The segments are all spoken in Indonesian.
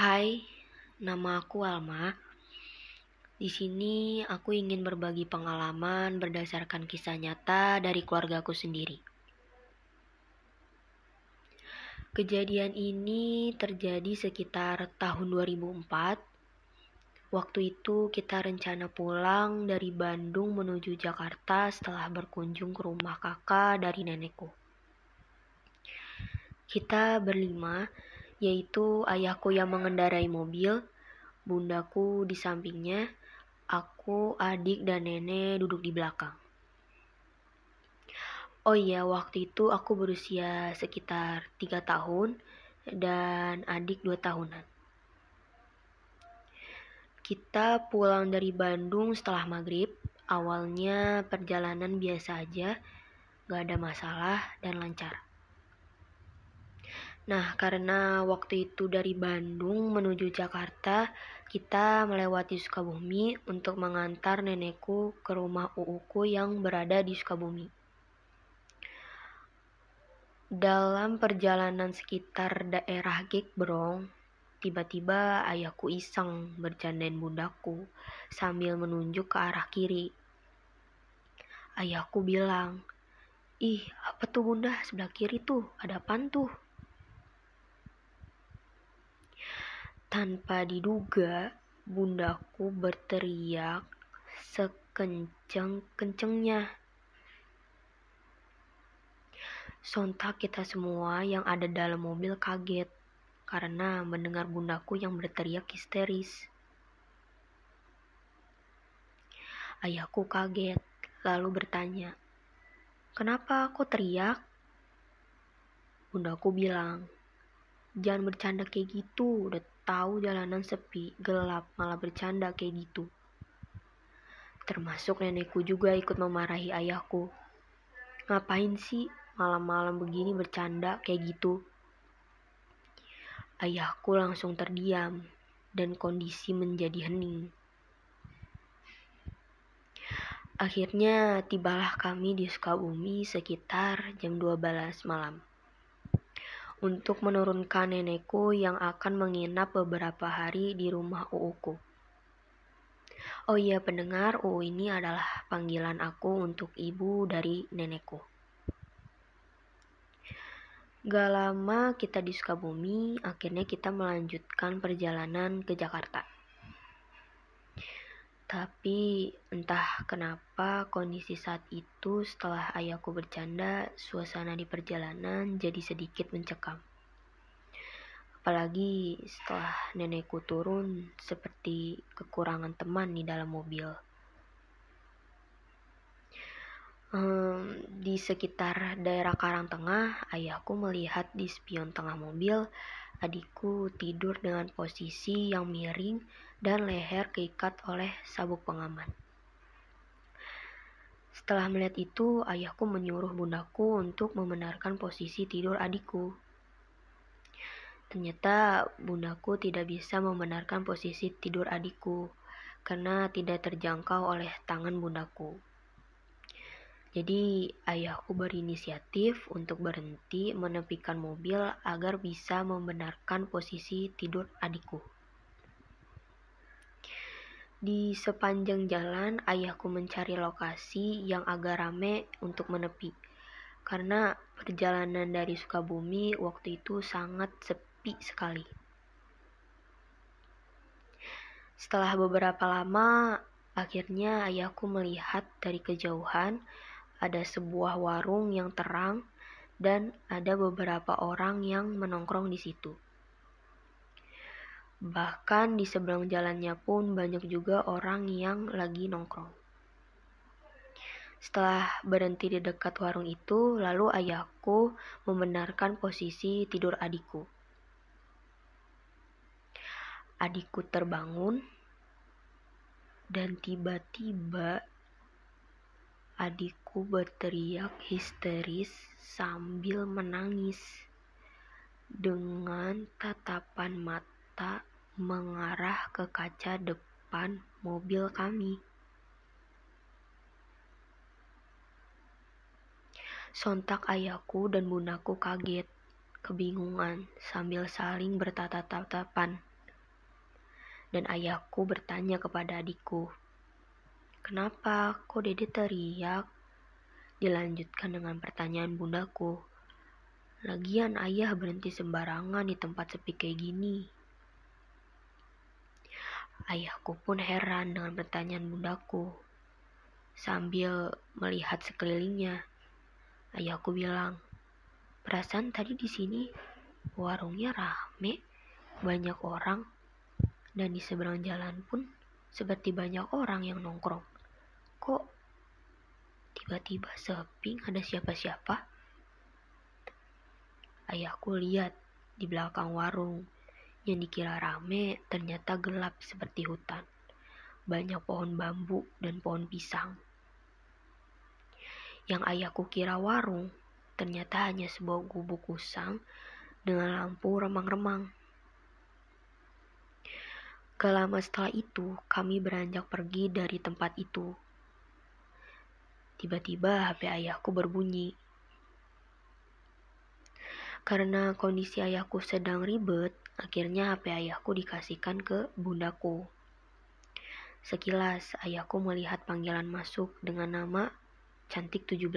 Hai, nama aku Alma. Di sini aku ingin berbagi pengalaman berdasarkan kisah nyata dari keluargaku sendiri. Kejadian ini terjadi sekitar tahun 2004. Waktu itu kita rencana pulang dari Bandung menuju Jakarta setelah berkunjung ke rumah kakak dari nenekku. Kita berlima, yaitu ayahku yang mengendarai mobil, bundaku di sampingnya, aku, adik, dan nenek duduk di belakang. Oh iya, waktu itu aku berusia sekitar tiga tahun dan adik dua tahunan. Kita pulang dari Bandung setelah maghrib. Awalnya perjalanan biasa aja, gak ada masalah dan lancar. Nah, karena waktu itu dari Bandung menuju Jakarta, kita melewati Sukabumi untuk mengantar nenekku ke rumah uuku yang berada di Sukabumi. Dalam perjalanan sekitar daerah Gekbrong, tiba-tiba ayahku iseng bercandain bundaku sambil menunjuk ke arah kiri. Ayahku bilang, Ih, apa tuh bunda sebelah kiri tuh? Ada apaan? Tanpa diduga, bundaku berteriak sekencang-kencengnya. Sontak kita semua yang ada dalam mobil kaget karena mendengar bundaku yang berteriak histeris. Ayahku kaget, lalu bertanya, "Kenapa aku teriak?" Bundaku bilang, "Jangan bercanda kayak gitu, udah tahu jalanan sepi, gelap, malah bercanda kayak gitu. Termasuk nenekku juga ikut memarahi ayahku. Ngapain sih malam-malam begini bercanda kayak gitu? Ayahku langsung terdiam dan kondisi menjadi hening. Akhirnya tibalah kami di Sukabumi sekitar jam 12 malam untuk menurunkan nenekku yang akan menginap beberapa hari di rumah uuku. Oh iya pendengar, uu ini adalah panggilan aku untuk ibu dari nenekku. Gak lama kita di Sukabumi, akhirnya kita melanjutkan perjalanan ke Jakarta. Tapi entah kenapa kondisi saat itu setelah ayahku bercanda, suasana di perjalanan jadi sedikit mencekam. Apalagi setelah nenekku turun seperti kekurangan teman di dalam mobil. Hmm, di sekitar daerah Karangtengah, ayahku melihat di spion tengah mobil adikku tidur dengan posisi yang miring dan leher keikat oleh sabuk pengaman. Setelah melihat itu, ayahku menyuruh bundaku untuk membenarkan posisi tidur adikku. Ternyata bundaku tidak bisa membenarkan posisi tidur adikku karena tidak terjangkau oleh tangan bundaku. Jadi ayahku berinisiatif untuk berhenti menepikan mobil agar bisa membenarkan posisi tidur adikku. Di sepanjang jalan, ayahku mencari lokasi yang agak rame untuk menepi. Karena perjalanan dari Sukabumi waktu itu sangat sepi sekali. Setelah beberapa lama, akhirnya ayahku melihat dari kejauhan ada sebuah warung yang terang dan ada beberapa orang yang menongkrong di situ. Bahkan di seberang jalannya pun banyak juga orang yang lagi nongkrong. Setelah berhenti di dekat warung itu, lalu ayahku membenarkan posisi tidur adikku. Adikku terbangun dan tiba-tiba adikku berteriak histeris sambil menangis dengan tatapan mata mengarah ke kaca depan mobil kami. Sontak ayahku dan bundaku kaget, kebingungan, sambil saling bertatap-tatapan. dan ayahku bertanya kepada adikku, Kenapa kok dede teriak? Dilanjutkan dengan pertanyaan bundaku. Lagian ayah berhenti sembarangan di tempat sepi kayak gini. Ayahku pun heran dengan pertanyaan bundaku. Sambil melihat sekelilingnya, ayahku bilang, perasaan tadi di sini warungnya rame, banyak orang, dan di seberang jalan pun seperti banyak orang yang nongkrong. Kok tiba-tiba sepi ada siapa-siapa? Ayahku lihat di belakang warung yang dikira rame ternyata gelap seperti hutan. Banyak pohon bambu dan pohon pisang. Yang ayahku kira warung ternyata hanya sebuah gubuk usang dengan lampu remang-remang. Gak lama setelah itu, kami beranjak pergi dari tempat itu. Tiba-tiba HP ayahku berbunyi. Karena kondisi ayahku sedang ribet, akhirnya HP ayahku dikasihkan ke bundaku. Sekilas, ayahku melihat panggilan masuk dengan nama Cantik 17.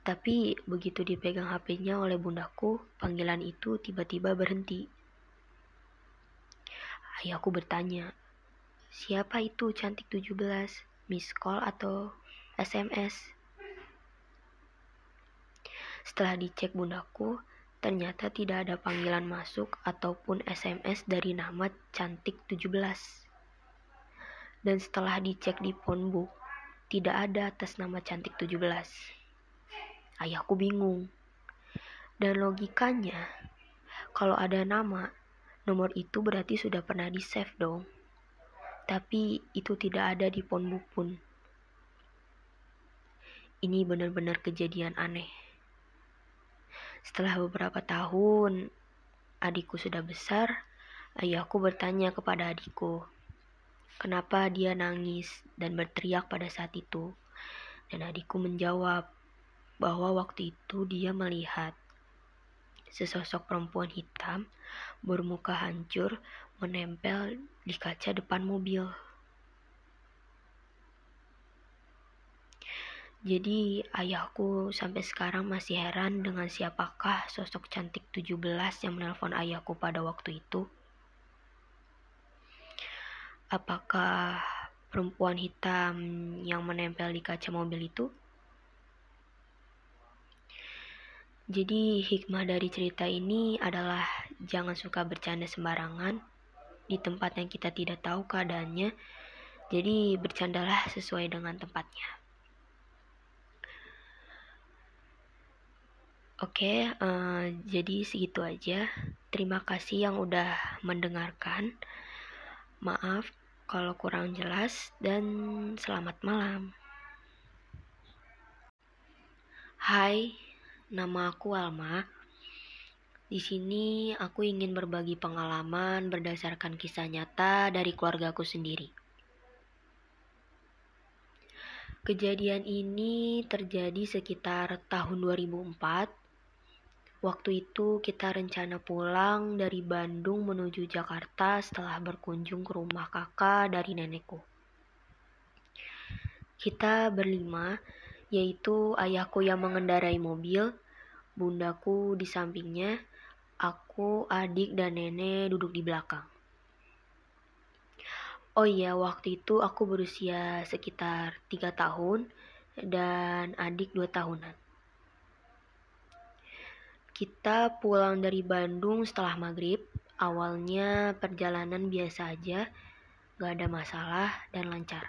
Tapi begitu dipegang HP-nya oleh bundaku, panggilan itu tiba-tiba berhenti. Ayahku bertanya, siapa itu Cantik 17? Miss call atau SMS? Setelah dicek bundaku, ternyata tidak ada panggilan masuk ataupun SMS dari nama Cantik 17. Dan setelah dicek di phonebook, tidak ada atas nama Cantik 17. Ayahku bingung. Dan logikanya, kalau ada nama, nomor itu berarti sudah pernah di-save dong. Tapi itu tidak ada di phonebook pun. Ini benar-benar kejadian aneh. Setelah beberapa tahun, adikku sudah besar, ayahku bertanya kepada adikku, kenapa dia nangis dan berteriak pada saat itu. Dan adikku menjawab bahwa waktu itu dia melihat sesosok perempuan hitam bermuka hancur menempel di kaca depan mobil. Jadi ayahku sampai sekarang masih heran dengan siapakah sosok cantik 17 yang menelpon ayahku pada waktu itu. Apakah perempuan hitam yang menempel di kaca mobil itu? Jadi hikmah dari cerita ini adalah jangan suka bercanda sembarangan di tempat yang kita tidak tahu keadaannya. Jadi bercandalah sesuai dengan tempatnya. Oke, uh, jadi segitu aja. Terima kasih yang udah mendengarkan. Maaf kalau kurang jelas dan selamat malam. Hai, nama aku Alma. Di sini aku ingin berbagi pengalaman berdasarkan kisah nyata dari keluargaku sendiri. Kejadian ini terjadi sekitar tahun 2004 Waktu itu kita rencana pulang dari Bandung menuju Jakarta setelah berkunjung ke rumah kakak dari nenekku. Kita berlima, yaitu ayahku yang mengendarai mobil, bundaku di sampingnya, aku, adik, dan nenek duduk di belakang. Oh iya, waktu itu aku berusia sekitar tiga tahun dan adik dua tahunan. Kita pulang dari Bandung setelah maghrib. Awalnya perjalanan biasa aja, gak ada masalah dan lancar.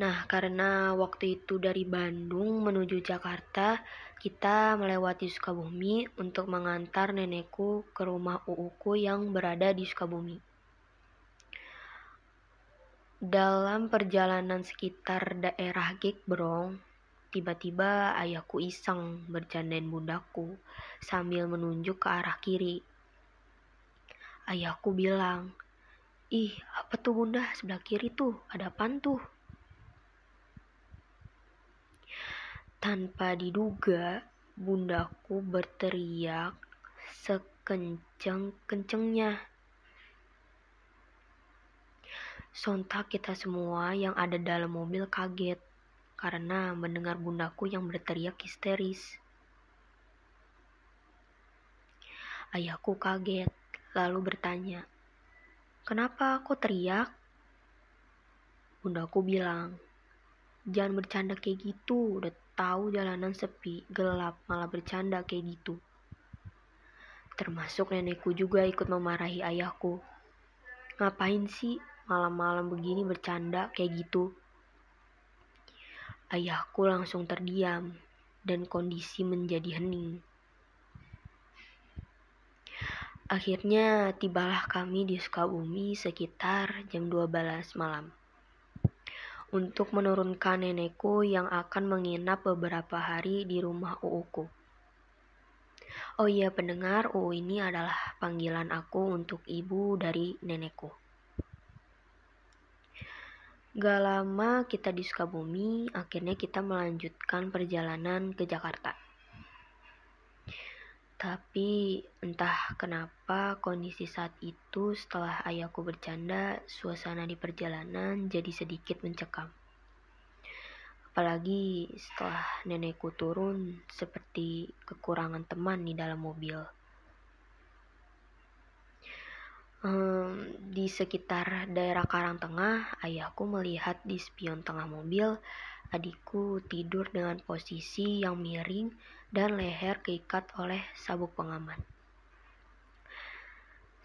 Nah, karena waktu itu dari Bandung menuju Jakarta, kita melewati Sukabumi untuk mengantar nenekku ke rumah uuku yang berada di Sukabumi. Dalam perjalanan sekitar daerah Gekbrong, Tiba-tiba ayahku iseng bercandain bundaku sambil menunjuk ke arah kiri. Ayahku bilang, Ih, apa tuh bunda sebelah kiri tuh? Ada apaan? Tanpa diduga, bundaku berteriak sekenceng-kencengnya. Sontak kita semua yang ada dalam mobil kaget karena mendengar bundaku yang berteriak histeris. Ayahku kaget, lalu bertanya, "Kenapa kau teriak?" Bundaku bilang, "Jangan bercanda kayak gitu, udah tahu jalanan sepi, gelap, malah bercanda kayak gitu." Termasuk nenekku juga ikut memarahi ayahku. Ngapain sih malam-malam begini bercanda kayak gitu? Ayahku langsung terdiam dan kondisi menjadi hening. Akhirnya tibalah kami di Sukabumi sekitar jam 12 malam untuk menurunkan nenekku yang akan menginap beberapa hari di rumah uuku. Oh iya pendengar, UU ini adalah panggilan aku untuk ibu dari nenekku. Gak lama kita di Sukabumi, akhirnya kita melanjutkan perjalanan ke Jakarta. Tapi entah kenapa kondisi saat itu setelah ayahku bercanda, suasana di perjalanan jadi sedikit mencekam. Apalagi setelah nenekku turun seperti kekurangan teman di dalam mobil. Um, di sekitar daerah Karangtengah, ayahku melihat di spion tengah mobil adikku tidur dengan posisi yang miring dan leher keikat oleh sabuk pengaman.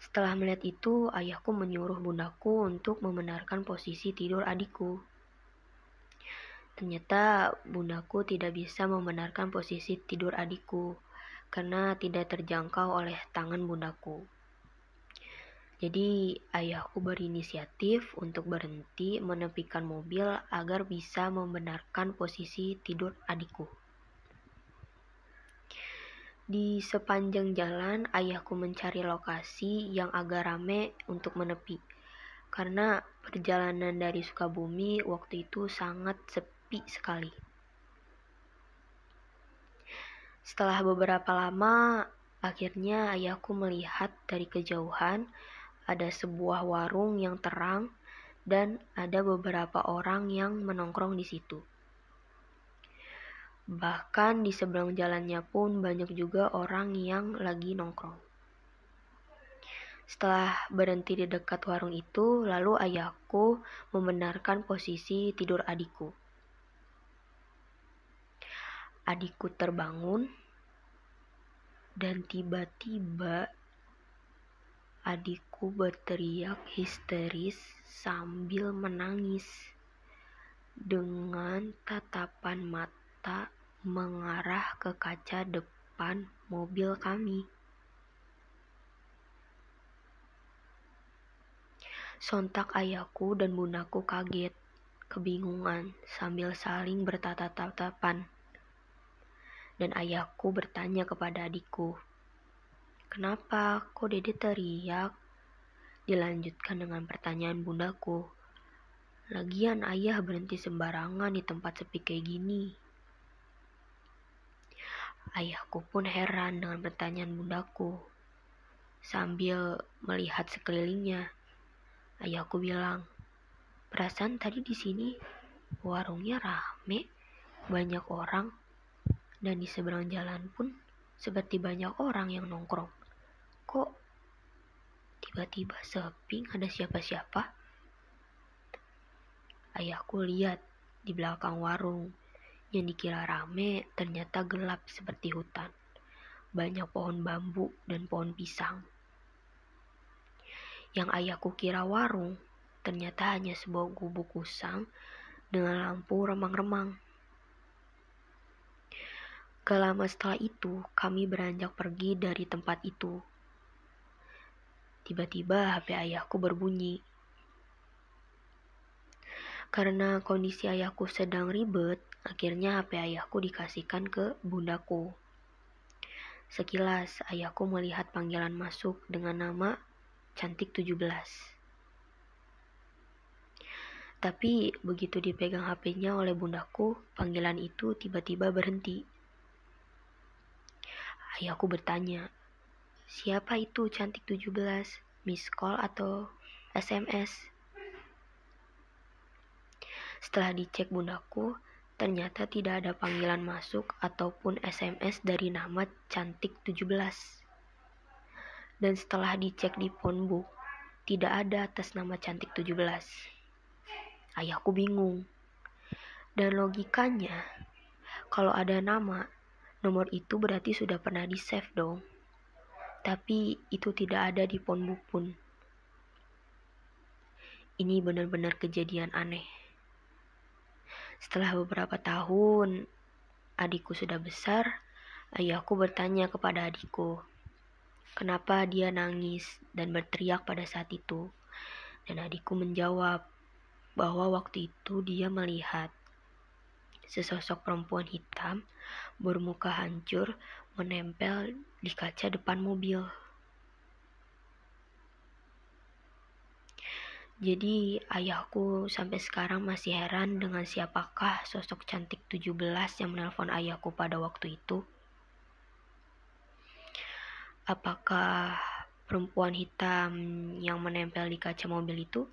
Setelah melihat itu, ayahku menyuruh bundaku untuk membenarkan posisi tidur adikku. Ternyata bundaku tidak bisa membenarkan posisi tidur adikku karena tidak terjangkau oleh tangan bundaku. Jadi ayahku berinisiatif untuk berhenti menepikan mobil agar bisa membenarkan posisi tidur adikku. Di sepanjang jalan ayahku mencari lokasi yang agak rame untuk menepi. Karena perjalanan dari Sukabumi waktu itu sangat sepi sekali. Setelah beberapa lama, akhirnya ayahku melihat dari kejauhan ada sebuah warung yang terang dan ada beberapa orang yang menongkrong di situ. Bahkan di seberang jalannya pun banyak juga orang yang lagi nongkrong. Setelah berhenti di dekat warung itu, lalu ayahku membenarkan posisi tidur adikku. Adikku terbangun dan tiba-tiba adikku berteriak histeris sambil menangis dengan tatapan mata mengarah ke kaca depan mobil kami. Sontak ayahku dan bundaku kaget, kebingungan sambil saling bertatap-tatapan dan ayahku bertanya kepada adikku, Kenapa kok dede teriak? Dilanjutkan dengan pertanyaan bundaku. Lagian ayah berhenti sembarangan di tempat sepi kayak gini. Ayahku pun heran dengan pertanyaan bundaku. Sambil melihat sekelilingnya, ayahku bilang, perasaan tadi di sini warungnya rame, banyak orang dan di seberang jalan pun seperti banyak orang yang nongkrong. Kok tiba-tiba sepi ada siapa-siapa? Ayahku lihat di belakang warung yang dikira rame ternyata gelap seperti hutan. Banyak pohon bambu dan pohon pisang. Yang ayahku kira warung ternyata hanya sebuah gubuk usang dengan lampu remang-remang. Gak lama setelah itu, kami beranjak pergi dari tempat itu. Tiba-tiba HP ayahku berbunyi. Karena kondisi ayahku sedang ribet, akhirnya HP ayahku dikasihkan ke bundaku. Sekilas, ayahku melihat panggilan masuk dengan nama Cantik 17. Tapi begitu dipegang HP-nya oleh bundaku, panggilan itu tiba-tiba berhenti. Ayahku bertanya, siapa itu cantik 17? Miss call atau SMS? Setelah dicek bundaku, ternyata tidak ada panggilan masuk ataupun SMS dari nama cantik 17. Dan setelah dicek di phonebook, tidak ada atas nama cantik 17. Ayahku bingung. Dan logikanya, kalau ada nama, nomor itu berarti sudah pernah di-save dong. Tapi itu tidak ada di phonebook pun. Ini benar-benar kejadian aneh. Setelah beberapa tahun, adikku sudah besar, ayahku bertanya kepada adikku, kenapa dia nangis dan berteriak pada saat itu. Dan adikku menjawab bahwa waktu itu dia melihat sesosok perempuan hitam bermuka hancur menempel di kaca depan mobil. Jadi ayahku sampai sekarang masih heran dengan siapakah sosok cantik 17 yang menelpon ayahku pada waktu itu. Apakah perempuan hitam yang menempel di kaca mobil itu?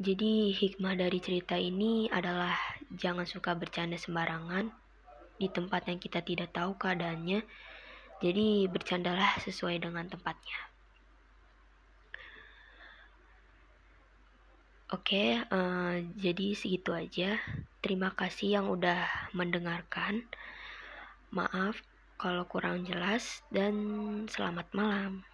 Jadi hikmah dari cerita ini adalah jangan suka bercanda sembarangan di tempat yang kita tidak tahu keadaannya. Jadi bercandalah sesuai dengan tempatnya. Oke, uh, jadi segitu aja. Terima kasih yang udah mendengarkan. Maaf kalau kurang jelas, dan selamat malam.